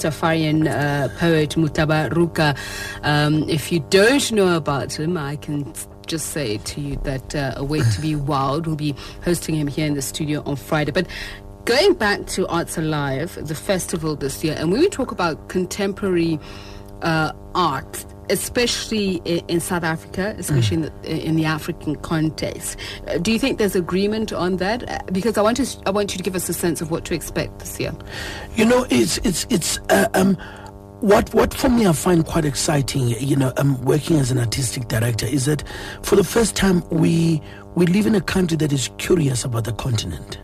Rastafarian uh, poet Mutabaruka. Um, if you don't know about him, I can just say to you that uh, A Way to Be Wild will be hosting him here in the studio on Friday. But going back to Arts Alive, the festival this year, and when we talk about contemporary uh, art, especially in, South Africa, especially mm. in, the, in the African context. Uh, do you think there's agreement on that? Uh, because I want to, I want you to give us a sense of what to expect this year. You know, it's it's it's. Uh, um, what what for me I find quite exciting, you know, um, working as an artistic director, is that for the first time we we live in a country that is curious about the continent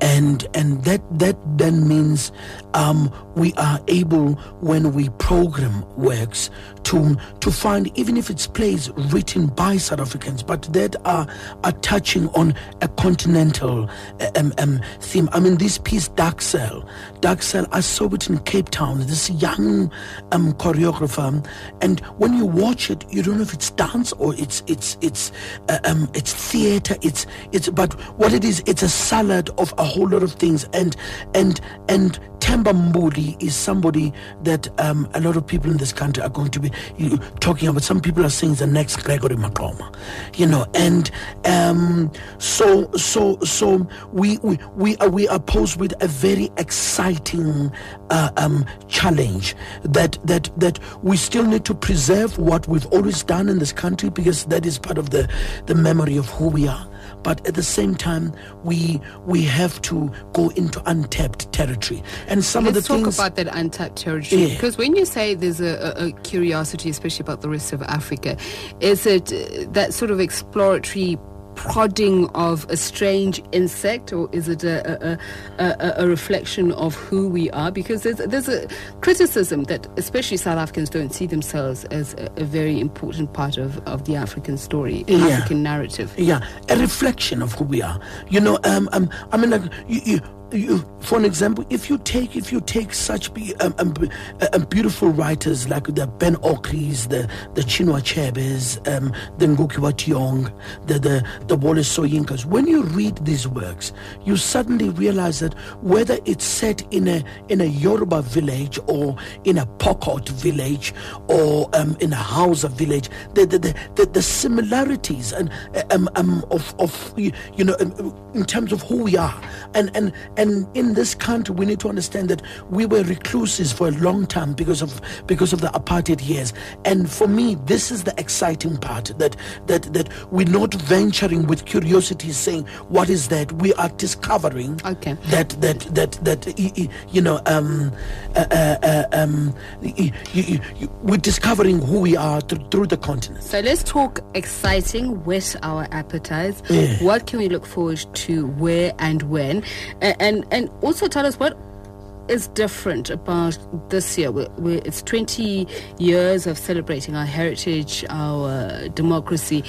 and and that that then means um, we are able when we program works to to find even if it's plays written by South Africans but that are are touching on a continental um, um, theme. I mean this piece Dark Cell, Dark Cell I saw it in Cape Town. This young um, choreographer, and when you watch it, you don't know if it's dance or it's it's it's uh, um, it's theater. It's it's but what it is, it's a salad of a whole lot of things and and and Themba Mbuli is somebody that um, a lot of people in this country are going to be talking about. Some people are saying the next Gregory Maqoma, you know, and um, so so so we we we are, we are posed with a very exciting uh, um, challenge that that that we still need to preserve what we've always done in this country because that is part of the the memory of who we are but at the same time we we have to go into untapped territory and some Let's of the talk things about that untapped territory yeah. because when you say there's a, a, curiosity especially about the rest of africa is it uh, that sort of exploratory prodding of a strange insect, or is it a, a, a, a, reflection of who we are? Because there's, there's a criticism that especially South Africans don't see themselves as a, very important part of, of the African story, yeah. African narrative. Yeah, a reflection of who we are. You know, um, um, I mean, like, you, you you, for an example, if you take if you take such be, um, um, um, beautiful writers like the Ben Okris, the the Chinua Achebes, um, the Ngugi wa Thiong'o, the the the Wole Soyinkas, when you read these works, you suddenly realize that whether it's set in a in a Yoruba village or in a Pokot village or um, in a Hausa village, the the, the, the, the similarities and um, um, of of you know in terms of who we are and and and in this country, we need to understand that we were recluses for a long time because of because of the apartheid years. And for me, this is the exciting part that that that we're not venturing with curiosity, saying what is that. We are discovering okay. that that that that you know um, uh, uh, uh um, we're discovering who we are through, through, the continent. So let's talk exciting, with our appetites. Yeah. What can we look forward to? Where and when? And and also tell us what is different about this year. We're, we're, it's 20 years of celebrating our heritage, our democracy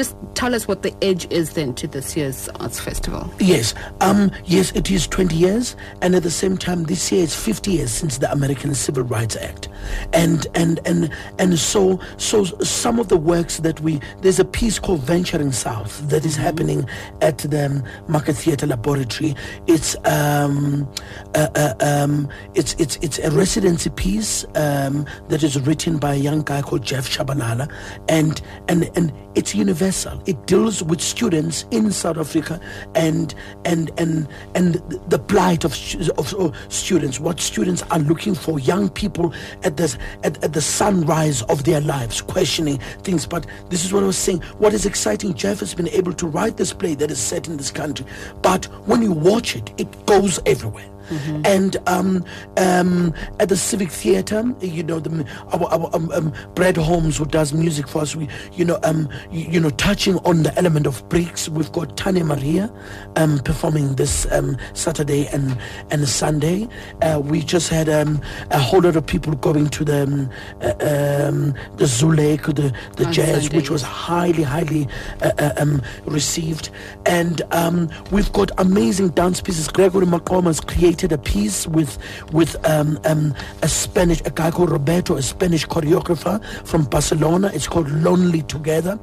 just tell us what the edge is then to this year's arts festival. Yes, um, yes, it is 20 years, and at the same time, this year is 50 years since the American Civil Rights Act, and and and and so so some of the works that we there's a piece called Venturing South that is mm-hmm. happening at the Market Theatre Laboratory. It's um, uh, uh, um, it's it's it's a residency piece um, that is written by a young guy called Jeff Shabalala, and and and it's universal. It deals with students in South Africa and and and and the plight of, of, of students, what students are looking for, young people at the at, at the sunrise of their lives, questioning things. But this is what I was saying. What is exciting, Jeff has been able to write this play that is set in this country, but when you watch it, it goes everywhere. Mm-hmm. And um, um, at the Civic Theatre, you know, the, our, our um, um, Brad Holmes, who does music for us, we, you know, um, you, you, know, touching on the element of bricks. We've got Tanya Maria um, performing this um, Saturday and and Sunday. Uh, we just had um, a whole lot of people going to the um, uh, um, the Zulek, the the on jazz, Sunday. which was highly, highly uh, uh, um, received. And um, we've got amazing dance pieces. Gregory Maqoma has created created a piece with with um, um, a Spanish a guy called Roberto, a Spanish choreographer from Barcelona. It's called Lonely Together,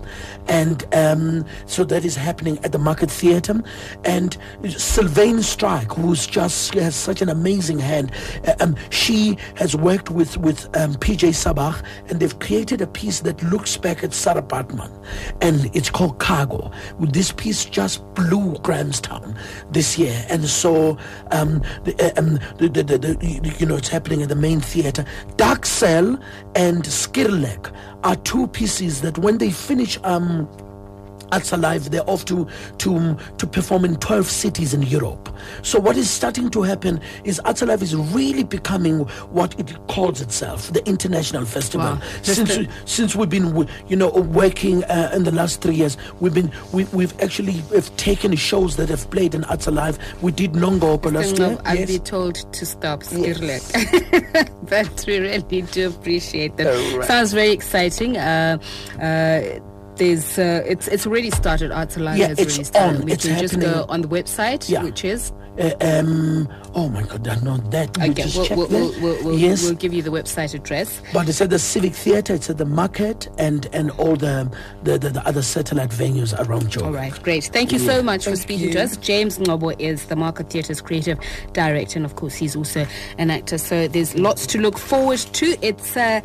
and um, so that is happening at the Market Theatre. And Sylvaine Strike, who's just has such an amazing hand, uh, um, she has worked with with um, PJ Sabbagha, and they've created a piece that looks back at Sarah Baartman, and it's called Cargo. This piece just blew Grahamstown this year, and so um, the, uh, um, the, the, the, you know it's happening at the main theatre. Dark Cell and Skierlik are two pieces that when they finish. Um, Arts Alive, they're off to, to, to perform in 12 cities in Europe. So what is starting to happen is Arts Alive is really becoming what it calls itself, the international festival. Wow. Since, Just since we've been, you know, working uh, in the last three years, we've been, we, we've actually have taken shows that have played in Arts Alive. We did Nongogo last year. I'll Yes. be told to stop Skierlik. but we really do appreciate that. Right. Sounds very exciting. Uh, uh, there's, uh, it's it's already started. Arts Alive Yeah, has it's already started. on. We It's can just go on the website, Yeah. which is Uh, um, oh my God, I know that. Okay. We'll, we'll, we'll, we'll, yes. we'll give you the website address. But it's at the Civic Theatre, it's at the market, and, and all the, the, the, the other satellite venues around Joburg. All right, great. Thank you so much for speaking you. to us. James Ngcobo is the Market Theatre's creative director, and of course, he's also an actor. So there's lots to look forward to. It's uh,